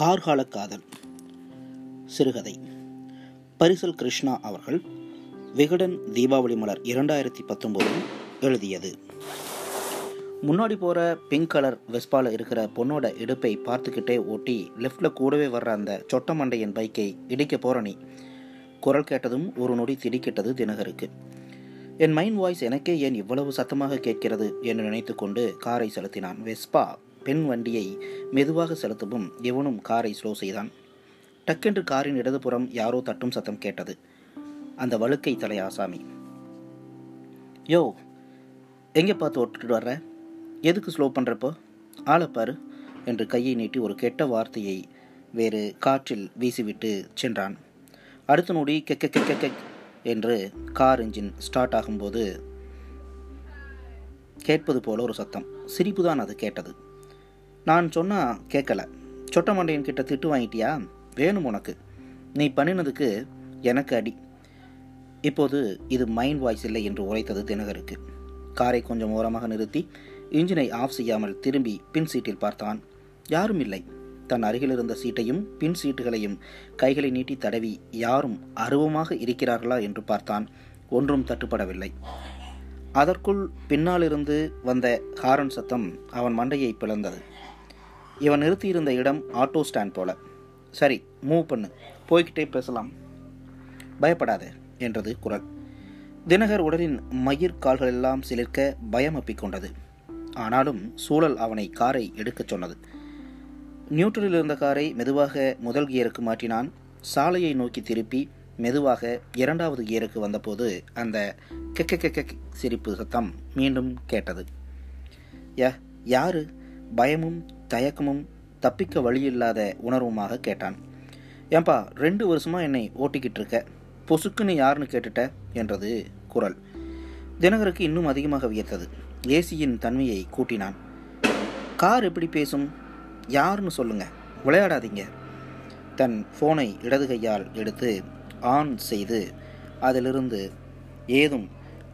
கார்கால காதல் சிறுகதை. பரிசல் கிருஷ்ணா அவர்கள் விகடன் தீபாவளி மலர் இரண்டாயிரத்தி பத்தொம்போதில் எழுதியது. முன்னாடி போகிற பிங்க் கலர் வெஸ்பாவில் இருக்கிற பொண்ணோட இடுப்பை பார்த்துக்கிட்டே ஓட்டி லெஃப்டில் கூடவே வர்ற அந்த சொட்ட மண்டையின் பைக்கை இடிக்க போகிற நீ. குரல் கேட்டதும் ஒரு நொடி திடிக்கிட்டது தினகருக்கு. என் மைண்ட் வாய்ஸ் எனக்கே ஏன் இவ்வளவு சத்தமாக கேட்கிறது? என்று நினைத்துக்கொண்டு காரை செலுத்தினான் வெஸ்பா பெண் வண்டியை மெதுவாக செலுத்தவும் எவனும் காரை ஸ்லோ செய்தான். டக்கென்று காரின் இடதுபுறம் யாரோ தட்டும் சத்தம் கேட்டது. அந்த வழுக்கை தலை ஆசாமி. யோ எங்கே பார்த்து ஓட்டுட்டு வர்ற? எதுக்கு ஸ்லோ பண்ணுறப்போ ஆளப்பாரு என்று கையை நீட்டி ஒரு கெட்ட வார்த்தையை வேறு காற்றில் வீசிவிட்டு சென்றான். அடுத்த நொடி கெக்க கெக்க கெக் என்று கார் இன்ஜின் ஸ்டார்ட் ஆகும்போது கேட்பது போல ஒரு சத்தம். சிரிப்பு தான் அது கேட்டது. நான் சொன்னால் கேட்கல சொட்ட மண்டையன் கிட்ட திட்டு வாங்கிட்டியா? வேணும் உனக்கு. நீ பண்ணினதுக்கு எனக்கு அடி. இப்போது இது மைண்ட் வாய்ஸ் இல்லை என்று உரைத்தது தினகருக்கு. காரை கொஞ்சம் ஓரமாக நிறுத்தி இன்ஜினை ஆஃப் செய்யாமல் திரும்பி பின் சீட்டில் பார்த்தான். யாரும் இல்லை. தன் அருகில் இருந்த சீட்டையும் பின் சீட்டுகளையும் கைகளை நீட்டி தடவி யாரும் அருவமாக இருக்கிறார்களா என்று பார்த்தான். ஒன்றும் தட்டுப்படவில்லை. அதற்குள் பின்னாலிருந்து வந்த ஹாரன் சத்தம் அவன் மண்டையை பிளந்தது. இவன் நிறுத்தியிருந்த இடம் ஆட்டோ ஸ்டாண்ட் போல. சரி மூவ் பண்ணு. போய்கிட்டே பேசலாம். பயப்படாத என்றது குரல். தினகர் உடலின் மயிர் கால்களெல்லாம் சிலிர்க்க பயம் அப்பிக்கொண்டது ஆனாலும் சூழல் அவனை காரை எடுக்கச் சொன்னது. நியூட்ரலில் இருந்த காரை மெதுவாக முதல் கியருக்கு மாற்றினான். சாலையை நோக்கி திருப்பி மெதுவாக இரண்டாவது கியருக்கு வந்தபோது அந்த கெக்க கெக்க சிரிப்பு சத்தம் மீண்டும் கேட்டது. ய யாரு? பயமும் தயக்கமும் தப்பிக்க வழியில்லாத உணர்வுமாக கேட்டான். ஏன்பா ரெண்டு வருஷமா என்னை ஓட்டிக்கிட்டு இருக்க? பொசுக்குன்னு யாருன்னு கேட்டுட்ட? என்றது குரல். தினகருக்கு இன்னும் அதிகமாக வியத்தது. ஏசியின் தன்மையை கூட்டினான். கார் எப்படி பேசும்? யாருன்னு சொல்லுங்க. விளையாடாதீங்க. தன் ஃபோனை இடது கையால் எடுத்து ஆன் செய்து அதிலிருந்து ஏதும்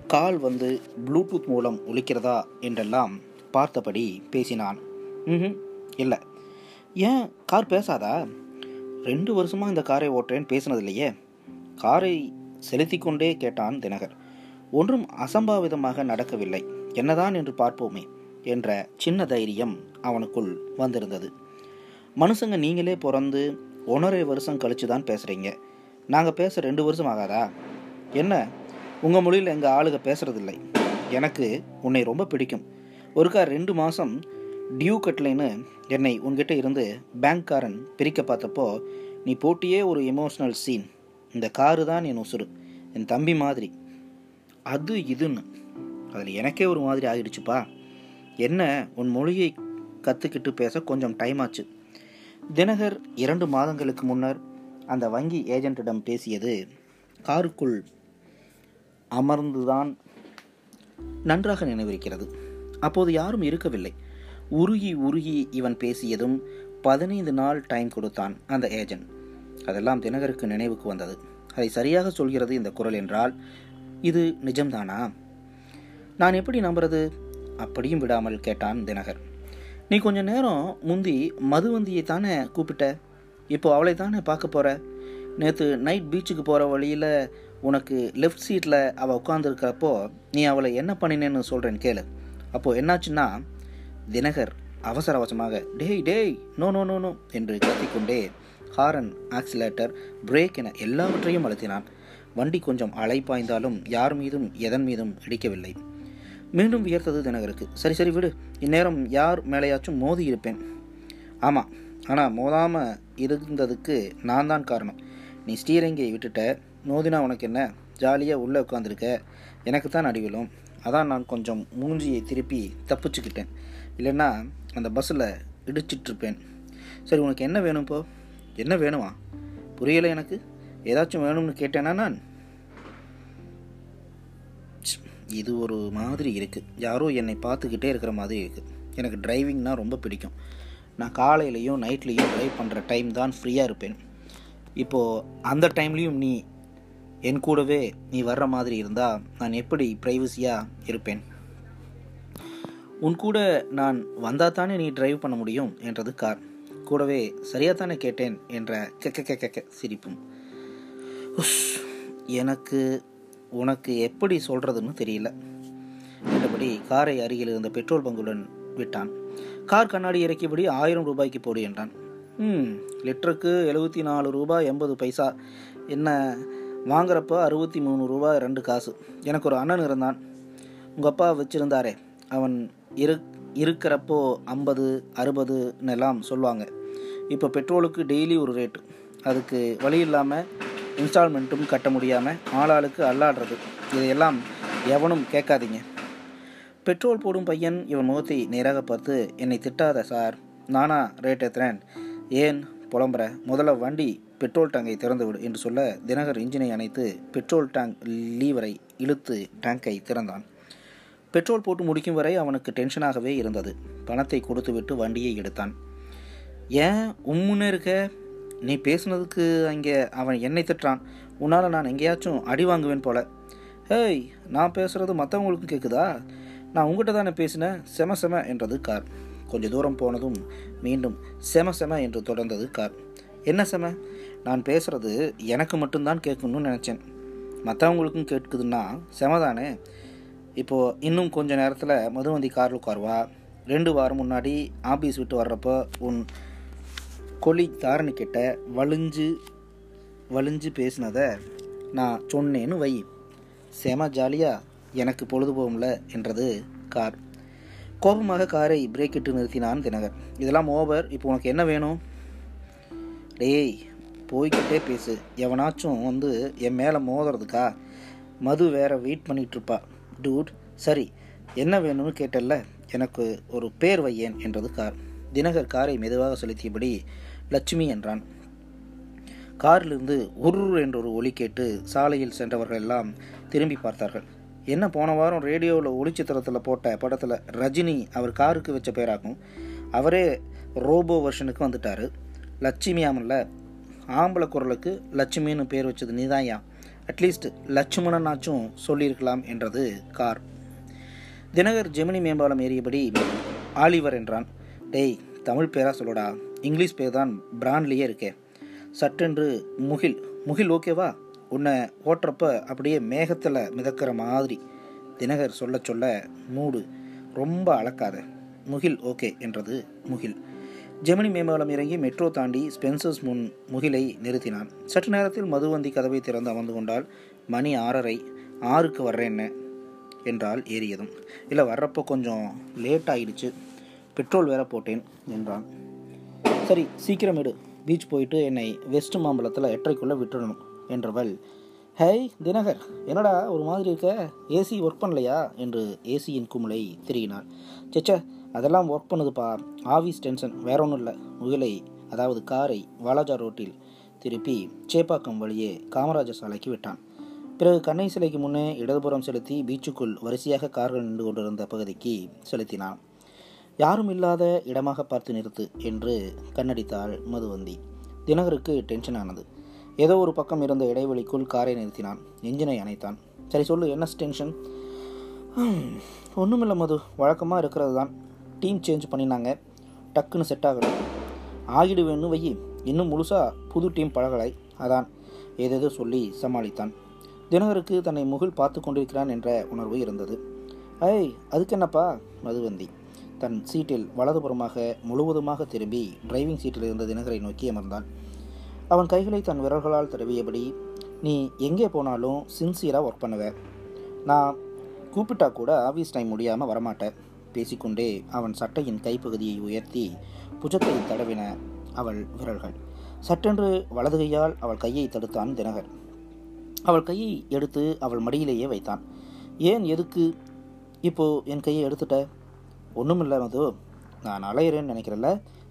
கால் வந்து ப்ளூடூத் மூலம் ஒழிக்கிறதா என்றெல்லாம் பார்த்தபடி பேசினான். ம் இல்லை. ஏன் கார் பேசாதா? ரெண்டு வருஷமாக இந்த காரை ஓட்டுறேன் பேசினதில்லையே. காரை செலுத்தி கொண்டே கேட்டான் தினகர். ஒன்றும் அசம்பாவிதமாக நடக்கவில்லை. என்னதான் என்று பார்ப்போமே என்ற சின்ன தைரியம் அவனுக்குள் வந்திருந்தது. மனுஷங்க நீங்களே பிறந்து ஒன்றரை வருஷம் கழிச்சு தான் பேசுகிறீங்க நாங்கள் பேச ரெண்டு வருஷம் ஆகாதா? என்ன? உங்கள் மொழியில் எங்கள் ஆளுக பேசுகிறதில்லை எனக்கு உன்னை ரொம்ப பிடிக்கும். ஒருக்கா ரெண்டு மாதம் டியூ கட்லைன்னு என்னை உன்கிட்ட இருந்து பேங்க்காரன் பிரிக்க பார்த்தப்போ நீ போட்டியே ஒரு எமோஷ்னல் சீன் இந்த காரு தான் என் உசுறு. என் தம்பி மாதிரி. அது இதுன்னு. அதில் எனக்கே ஒரு மாதிரி ஆகிடுச்சுப்பா என்ன உன் மொழியை கற்றுக்கிட்டு பேச கொஞ்சம் டைம் ஆச்சு. தினகர் இரண்டு மாதங்களுக்கு முன்னர் அந்த வங்கி ஏஜென்ட்டிடம் பேசியது காருக்குள் அமர்ந்துதான் நன்றாக நினைவிருக்கிறது. அப்போது யாரும் இருக்கவில்லை. உருகி உருகி இவன் பேசியதும் பதினைந்து நாள் டைம் கொடுத்தான் அந்த ஏஜென்ட் அதெல்லாம் தினகருக்கு நினைவுக்கு வந்தது. அதை சரியாக சொல்கிறது இந்த குரல் என்றால் இது நிஜம்தானா? நான் எப்படி நம்புறது? அப்படியும் விடாமல் கேட்டான் தினகர். நீ கொஞ்ச நேரம் முந்தி மதுவந்தியை தானே கூப்பிட்ட? இப்போ அவளை தானே பார்க்க போற? நேற்று நைட் பீச்சுக்கு போகிற வழியில் உனக்கு லெஃப்ட் சீட்டில் அவள் உட்காந்துருக்கிறப்போ நீ அவளை என்ன பண்ணினேன்னு சொல்கிறேன்னு கேளு. அப்போது என்னாச்சுன்னா தினகர் அவசர அவசரமாக டேய் டேய் நோ நோ நோ நோ என்று கத்திக்கொண்டே ஹாரன் ஆக்சிலேட்டர் பிரேக் என எல்லாவற்றையும் அழுத்தினான். வண்டி கொஞ்சம் அலைப்பாய்ந்தாலும் யார் மீதும் எதன் மீதும் இடிக்கவில்லை. மீண்டும் வியர்த்தது தினகருக்கு சரி சரி விடு. இந்நேரம் யார் மேலேயாச்சும் மோதி இருப்பேன். ஆமாம் ஆனால் மோதாமல் இருந்ததுக்கு நான் தான் காரணம். நீ ஸ்டீரிங்கை விட்டுட்ட. மோதினா உனக்கு என்ன? ஜாலியாக உள்ளே உட்காந்துருக்க எனக்கு தான் அடிவிலும் அதான் நான் கொஞ்சம் மூஞ்சியை திருப்பி தப்பிச்சுக்கிட்டேன். இல்லைன்னா அந்த பஸ்ஸில் இடிச்சிட்ருப்பேன். சரி உனக்கு என்ன வேணும் இப்போ என்ன வேணுமா? புரியலை எனக்கு. ஏதாச்சும் வேணும்னு கேட்டேனா நான்? இது ஒரு மாதிரி இருக்குது யாரோ என்னை பார்த்துக்கிட்டே இருக்கிற மாதிரி இருக்குது எனக்கு டிரைவிங்னால் ரொம்ப பிடிக்கும். நான் காலையிலையும் நைட்லேயும் ட்ரைவ் பண்ணுற டைம் தான் ஃப்ரீயாக இருப்பேன். இப்போது அந்த டைம்லேயும் நீ என் கூடவே நீ வர்ற மாதிரி இருந்தால் நான் எப்படி ப்ரைவசியாக இருப்பேன்? உன் கூட நான் வந்தால் தானே நீ டிரைவ் பண்ண முடியும் என்றது கார். கூடவே சரியாத்தானே கேட்டேன் என்ற கெக்க கெக்க சிரிப்பும். உஸ் எனக்கு உனக்கு எப்படி சொல்கிறதுன்னு தெரியல. என்றபடி காரை அருகில் இருந்த பெட்ரோல் பங்குடன் விட்டான். கார் கண்ணாடி இறக்கியபடி ஆயிரம் ரூபாய்க்கு போடு என்றான். ம் லிட்டருக்கு எழுபத்தி நாலு ரூபாய் எண்பது பைசா. என்ன வாங்குறப்ப அறுபத்தி மூணு ரூபாய் ரெண்டு காசு. எனக்கு ஒரு அண்ணன் இருந்தான். உங்கள் அப்பா வச்சுருந்தாரே. அவன் இரு இருக்கிறப்போ ஐம்பது அறுபதுன்னு எல்லாம் சொல்லுவாங்க. இப்போ பெட்ரோலுக்கு டெய்லி ஒரு ரேட்டு. அதுக்கு வழி இல்லாமல் இன்ஸ்டால்மெண்ட்டும் கட்ட முடியாமல் ஆளாளுக்கு அல்லாடுறது. இதையெல்லாம் எவனும் கேட்காதீங்க. பெட்ரோல் போடும் பையன் இவன் முகத்தை நேராக பார்த்து என்னை திட்டாத சார் நானா ரேட் ஏற்றுறேன் ஏன் புலம்புற? முதல்ல வண்டி பெட்ரோல் டேங்கை திறந்து விடு என்று சொல்ல தினகர் இன்ஜினை அணைத்து பெட்ரோல் டேங்க் லீவரை இழுத்து டேங்கை திறந்தான். பெட்ரோல் போட்டு முடிக்கும் வரை அவனுக்கு டென்ஷனாகவே இருந்தது. பணத்தை கொடுத்துவிட்டு வண்டியை எடுத்தான். ஏன்? உம்முன்னு இருக்க? நீ பேசுனதுக்கு அங்கே அவன் என்னை திட்டுறான் உன்னால் நான் எங்கேயாச்சும் அடி வாங்குவேன் போல. ஹேய் நான் பேசுகிறது மற்றவங்களுக்கும் கேட்குதா நான் உங்ககிட்ட தானே பேசினேன் செம செம என்றது கார். கொஞ்சம் தூரம் போனதும் மீண்டும் செம செம என்று தொடர்ந்தது கார். என்ன செம? நான் பேசுகிறது எனக்கு மட்டும்தான் கேட்கணும்னு நினச்சேன். மற்றவங்களுக்கும் கேட்குதுன்னா செம தானே? இப்போது இன்னும் கொஞ்ச நேரத்தில் மதுவந்தி காரில் உட்காருவா. ரெண்டு வாரம் முன்னாடி ஆஃபீஸ் விட்டு வர்றப்போ உன் கொலி தாரணிக்கிட்ட வலிஞ்சு வலிஞ்சு பேசினதை நான் சொன்னேன்னு வை. செம ஜாலியாக எனக்கு பொழுது போகும்ல என்றது கார். கோபமாக காரை பிரேக் இட்டு நிறுத்தினான் தினகர். இதெல்லாம் ஓவர் இப்போ உனக்கு என்ன வேணும்? டேய் போய்கிட்டே பேசு. எவனாச்சும் வந்து என் மேலே மோதுறதுக்கா? மது வேற வெயிட் பண்ணிகிட்ருப்பா டூட் சரி என்ன வேணும்னு கேட்டல்ல? எனக்கு ஒரு பேர் வையேன் என்றது கார். தினகர் காரை மெதுவாக செலுத்தியபடி லட்சுமி என்றான். காரிலிருந்து உரு என்ற ஒரு ஒலி கேட்டு சாலையில் சென்றவர்கள் எல்லாம் திரும்பி பார்த்தார்கள். என்ன போன வாரம் ரேடியோவில் ஒளிச்சித்திரத்தில் போட்ட படத்தில் ரஜினி அவர் காருக்கு வச்ச பேராகும். அவரே ரோபோ வெர்ஷனுக்கு வந்துட்டார். லட்சுமி ஆமல்ல ஆம்பளை குரலுக்கு லட்சுமின்னு பேர் வச்சது நீதாயா அட்லீஸ்ட் லட்சுமணனாச்சும் சொல்லியிருக்கலாம் என்றது கார். தினகர் ஜெமினி மேம்பாலம் ஏறியபடி ஆலிவர் என்றான். டேய் தமிழ் பேரா சொல்லடா. இங்கிலீஷ் பேர் தான் பிராண்ட்லேயே இருக்கே. சட்டென்று முகில் முகில் ஓகேவா? உன்னை ஓட்டுறப்ப அப்படியே மேகத்தில் மிதக்கிற மாதிரி. தினகர் சொல்ல சொல்ல மூடு. ரொம்ப அளக்காத முகில் ஓகே என்றது முகில். ஜெமினி மேம்பாலம் இறங்கி மெட்ரோ தாண்டி ஸ்பென்சர்ஸ் முன் முகிலை நிறுத்தினான். சற்று நேரத்தில் மதுவந்தி கதவை திறந்து அமர்ந்து கொண்டால் மணி ஆறரை. ஆறுக்கு வர்றேன்னு என்றால் ஏறியதும். இல்லை வர்றப்போ கொஞ்சம் லேட் ஆகிடுச்சு பெட்ரோல் வேற போட்டேன் என்றான். சரி சீக்கிரம் எடு. பீச் போயிட்டு என்னை வெஸ்ட் மாம்பலத்தில் எட்டரைக்குள்ளே விட்டுடணும் என்றவள் ஹேய் தினகர். என்னடா ஒரு மாதிரி இருக்க? ஏசி ஒர்க் பண்ணலையா? என்று ஏசியின் குமுளை திருகினாள் செச்ச அதெல்லாம் ஒர்க் பண்ணுதுப்பா. ஆஃபீஸ் டென்ஷன் வேற ஒன்றும் இல்லை. முகிலை அதாவது காரை வாலாஜா ரோட்டில் திருப்பி சேப்பாக்கம் வழியே காமராஜர் சாலைக்கு விட்டான். பிறகு கண்ணை சிலைக்கு முன்னே இடதுபுறம் செலுத்தி பீச்சுக்குள் வரிசையாக கார்கள் நின்று கொண்டிருந்த பகுதிக்கு செலுத்தினான். யாரும் இல்லாத இடமாக பார்த்து நிறுத்து என்று கண்ணடித்தாள் மதுவந்தி. தினகருக்கு டென்ஷன் ஆனது. ஏதோ ஒரு பக்கம் இருந்த இடைவெளிக்குள் காரை நிறுத்தினான். என்ஜினை அணைத்தான். சரி சொல்லு என்ன டென்ஷன்? ஒன்றுமில்ல மது. வழக்கமாக இருக்கிறது தான் டீம் சேஞ்ச் பண்ணினாங்க. டக்குன்னு செட் ஆகலை. ஆகிடுவேன்னு வை இன்னும் முழுசாக புது டீம் பழகலை. அதான். ஏதேதோ சொல்லி சமாளித்தான். தினகருக்கு தன்னை முகில் பார்த்து கொண்டிருக்கிறான் என்ற உணர்வு இருந்தது. ஐய் அதுக்கு என்னப்பா? மதுவந்தி. தன் சீட்டில் வலதுபுறமாக முழுவதுமாக திரும்பி டிரைவிங் சீட்டில் இருந்த தினகரை நோக்கி அமர்ந்தான். அவன் கைகளை தன் விரல்களால் தடவியபடி நீ எங்கே போனாலும் சின்சியராக ஒர்க் பண்ணுவ. நான் கூப்பிட்டா கூட ஆஃபீஸ் டைம் முடியாமல் வரமாட்டேன். பேசிக்கொண்டே அவன் சட்டையின் கைப்பகுதியை உயர்த்தி புஜத்தை தடவின அவள் விரல்கள். சட்டென்று வலது கையால் அவள் கையை தடுத்தான் தினகர். அவள் கையை எடுத்து அவள் மடியிலேயே வைத்தான். ஏன் எதுக்கு இப்போ என் கையை எடுத்துட்ட? ஒன்றுமில்ல மது. நான் அலையிறேன்னு நினைக்கிறல்ல.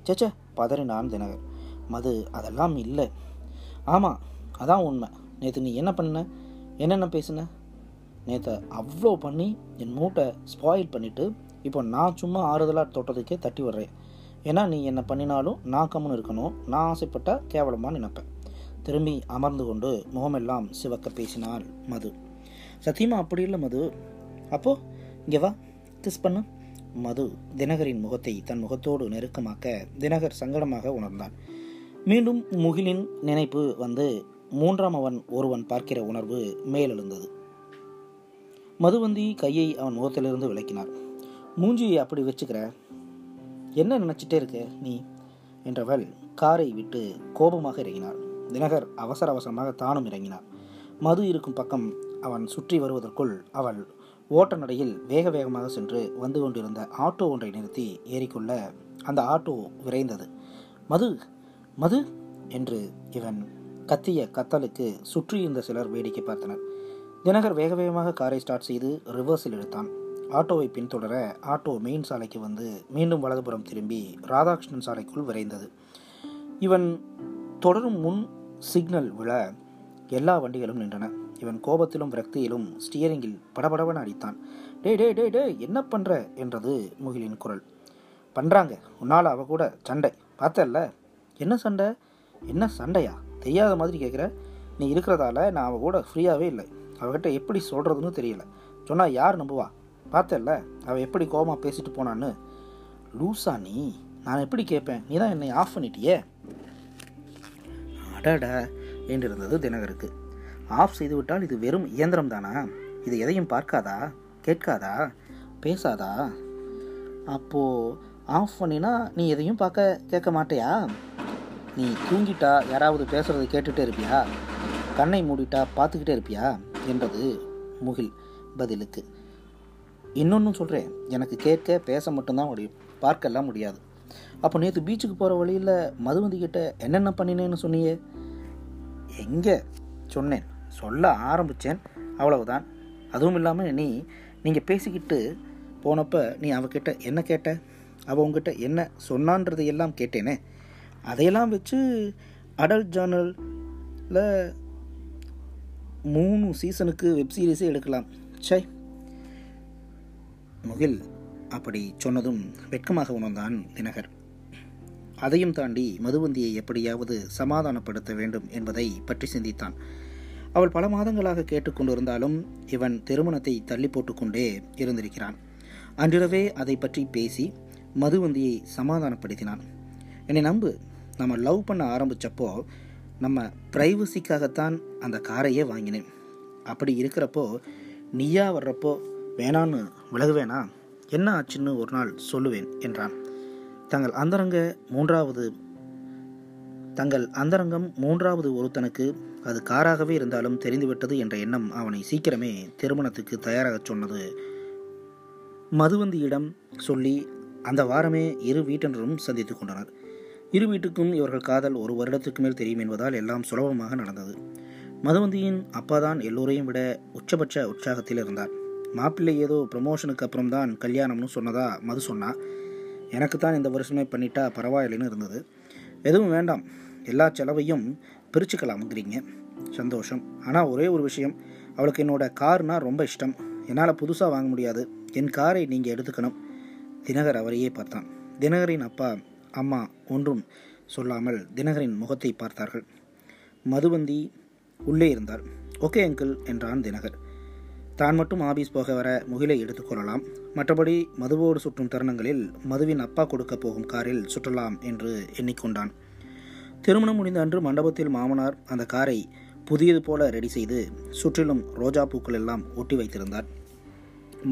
சேச்சே பதறினான் தினகர். மது அதெல்லாம் இல்லை. ஆமாம் அதான் உண்மை. நேற்று நீ என்ன பண்ண? என்னென்ன பேசுன? நேற்று அவ்வளோ பண்ணி என் மூட்டை ஸ்பாயில் பண்ணிவிட்டு இப்போ நான் சும்மா ஆறுதலாக தொட்டதுக்கே தட்டி வர்றேன் ஏன்னா நீ என்ன பண்ணினாலும் நான் கம்முன்னு இருக்கணும். நான் ஆசைப்பட்டால் கேவலமாக நினைப்பேன். திரும்பி அமர்ந்து கொண்டு முகமெல்லாம் சிவக்க பேசினாள் மது. சத்தியமா அப்படி இல்லை மது. அப்போ இங்கே வா கிஸ் பண்ணு. மது தினகரின் முகத்தை தன் முகத்தோடு நெருக்கமாக்க தினகர் சங்கடமாக உணர்ந்தான். மீண்டும் முகிலின் நினைப்பு வந்து மூன்றாம் அவன் ஒருவன் பார்க்கிற உணர்வு மேலெழுந்தது. மதுவந்தி கையை அவன் முகத்திலிருந்து விளக்கினார் மூஞ்சியை அப்படி வச்சுக்கிற என்ன நினைச்சிட்டே இருக்க நீ? என்றவள் காரை விட்டு கோபமாக இறங்கினார் தினகர் அவசர அவசரமாக தானும் இறங்கினார். மது இருக்கும் பக்கம் அவன் சுற்றி வருவதற்குள் அவள் ஓட்ட நடையில் வேக வேகமாக சென்று வந்து கொண்டிருந்த ஆட்டோ ஒன்றை நிறுத்தி ஏறிக்கொள்ள அந்த ஆட்டோ விரைந்தது. மது மது என்று இவன் கத்திய கத்தலுக்கு சுற்றியிருந்த சிலர் வேடிக்கை பார்த்தனர். தினகர் வேக வேகமாக காரை ஸ்டார்ட் செய்து ரிவர்ஸில் எடுத்தான். ஆட்டோவை பின்தொடர ஆட்டோ மெயின் சாலைக்கு வந்து மீண்டும் வலதுபுறம் திரும்பி ராதாகிருஷ்ணன் சாலைக்குள் விரைந்தது. இவன் தொடரும் முன் சிக்னல் விழ எல்லா வண்டிகளும் நின்றன. இவன் கோபத்திலும் விரக்தியிலும் ஸ்டியரிங்கில் படபடவன் அடித்தான். டே டே டே டே என்ன பண்ணுற என்றது முகிலின் குரல். பண்ணுறாங்க உன்னால் அவ கூட சண்டை. பார்த்தல்ல? என்ன சண்டை? என்ன சண்டையா? தெரியாத மாதிரி கேட்குற. நீ இருக்கிறதால நான் அவள் கூட ஃப்ரீயாகவே இல்லை. அவகிட்ட எப்படி சொல்கிறதுன்னு தெரியல. சொன்னால் யார் நம்புவா? பார்த்தல்ல அவள் எப்படி கோபமாக பேசிட்டு போனான்னு. லூசா நீ. நான் எப்படி கேட்பேன்? நீ தான் என்னை ஆஃப் பண்ணிட்டியே. அடடா என்றிருந்தது தினகருக்கு. ஆஃப் செய்து விட்டால் இது வெறும் இயந்திரம் தானா? இது எதையும் பார்க்காதா? கேட்காதா? பேசாதா? அப்போ ஆஃப் பண்ணினா நீ எதையும் பார்க்க கேட்க மாட்டியா? நீ தூங்கிட்டா யாராவது பேசுகிறத கேட்டுட்டே இருப்பியா? கண்ணை மூடிட்டா பார்த்துக்கிட்டே இருப்பியா? என்றது முகில் பதிலுக்கு. இன்னொன்றும் சொல்கிறேன் எனக்கு கேட்க பேச மட்டும்தான் முடியும். பார்க்கலாம் முடியாது. அப்போ நேற்று பீச்சுக்கு போகிற வழியில் மதுவந்தி கிட்ட என்னென்ன பண்ணினேன்னு சொன்னியே? எங்கே? சொன்னேன். சொல்ல ஆரம்பித்தேன் அவ்வளவுதான். அதுவும் இல்லாமல் நீ நீங்கள் பேசிக்கிட்டு போனப்போ நீ அவகிட்ட என்ன கேட்ட? அவள் உங்ககிட்ட என்ன சொன்னான்றதை எல்லாம் கேட்டேனே. அதையெல்லாம் வச்சு அடல்ட் ஜேர்னலில் மூணு சீசனுக்கு வெப் சீரிஸே எடுக்கலாம். சை முகில் அப்படி சொன்னதும் வெட்கமாக உணர்ந்தான் தினகர். அதையும் தாண்டி மதுவந்தியை எப்படியாவது சமாதானப்படுத்த வேண்டும் என்பதை பற்றி சிந்தித்தான். அவள் பல மாதங்களாக கேட்டுக்கொண்டிருந்தாலும் இவன் திருமணத்தை தள்ளி போட்டுக்கொண்டே இருந்திருக்கிறான். அன்றிரவே அதை பற்றி பேசி மதுவந்தியை சமாதானப்படுத்தினான். என்னை நம்பு. நம்ம லவ் பண்ண ஆரம்பித்தப்போ நம்ம ப்ரைவசிக்காகத்தான் அந்த காரையே வாங்கினேன். அப்படி இருக்கிறப்போ நீயா வர்றப்போ வேணான்னு விலகுவேனா? என்ன ஆச்சுன்னு ஒரு நாள் சொல்லுவேன் என்றான். தங்கள் அந்தரங்க மூன்றாவது தங்கள் அந்தரங்கம் மூன்றாவது ஒருத்தனுக்கு அது காராகவே இருந்தாலும் தெரிந்துவிட்டது என்ற எண்ணம் அவனை சீக்கிரமே திருமணத்துக்கு தயாராகச் சொன்னது. மதுவந்தியிடம் சொல்லி அந்த வாரமே இரு வீட்டினரும் சந்தித்துக் கொண்டனர். இரு வீட்டுக்கும் இவர்கள் காதல் ஒரு வருடத்துக்கு மேல் தெரியும் என்பதால் எல்லாம் சுலபமாக நடந்தது. மதுவந்தியின் அப்பாதான் எல்லோரையும் விட உச்சபட்ச உற்சாகத்தில் இருந்தார். மாப்பிள்ளை ஏதோ ப்ரமோஷனுக்கு அப்புறம் தான் கல்யாணம்னு சொன்னதா மது சொன்னா. எனக்கு தான் இந்த வருஷமே பண்ணிட்டா பரவாயில்லைன்னு இருந்தது. எதுவும் வேண்டாம். எல்லா செலவையும் பிரிச்சுக்கலாம்ங்கிறீங்க. சந்தோஷம். ஆனால் ஒரே ஒரு விஷயம். அவளுக்கு என்னோட கார்னா ரொம்ப இஷ்டம். என்னால் புதுசாக வாங்க முடியாது. என் காரை நீங்கள் எடுத்துக்கணும். தினகர் அவரையே பார்த்தான். தினகரின் அப்பா அம்மா ஒன்றும் சொல்லாமல் தினகரின் முகத்தை பார்த்தார்கள். மதுவந்தி உள்ளே இருந்தார் ஓகே அங்கிள் என்றான் தினகர். தான் மட்டும் ஆபீஸ் போக வர முகிலை எடுத்துக்கொள்ளலாம் மற்றபடி மதுவோடு சுற்றும் தருணங்களில் மதுவின் அப்பா கொடுக்க போகும் காரில் சுற்றலாம் என்று எண்ணிக்கொண்டான். திருமணம் முடிந்த அன்று மண்டபத்தில் மாமனார் அந்த காரை புதியது போல ரெடி செய்து சுற்றிலும் ரோஜா பூக்கள் எல்லாம் ஒட்டி வைத்திருந்தார்.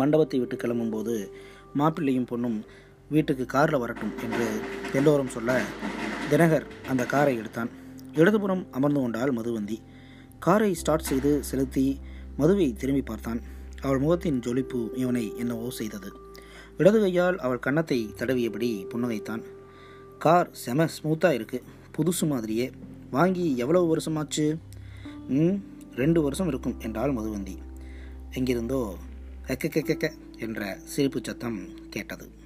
மண்டபத்தை விட்டு கிளம்பும்போது மாப்பிள்ளையும் பொண்ணும் வீட்டுக்கு காரில் வரட்டும் என்று எல்லோரும் சொல்ல தினகர் அந்த காரை எடுத்தான். இடதுபுறம் அமர்ந்து கொண்டாள் மதுவந்தி. காரை ஸ்டார்ட் செய்து செலுத்தி மதுவை திரும்பி பார்த்தான். அவள் முகத்தின் ஜொலிப்பு இவனை என்னவோ செய்தது. இடது கையால் அவள் கன்னத்தை தடவியபடி புன்னகைத்தான். கார் செம ஸ்மூத்தாக இருக்குது புதுசு மாதிரியே. வாங்கி எவ்வளவு வருஷமாச்சு? ம் ரெண்டு வருஷம் இருக்கும் என்றாள் மதுவந்தி. எங்கிருந்தோ கெக்க கெக்க என்ற சிரிப்பு சத்தம் கேட்டது.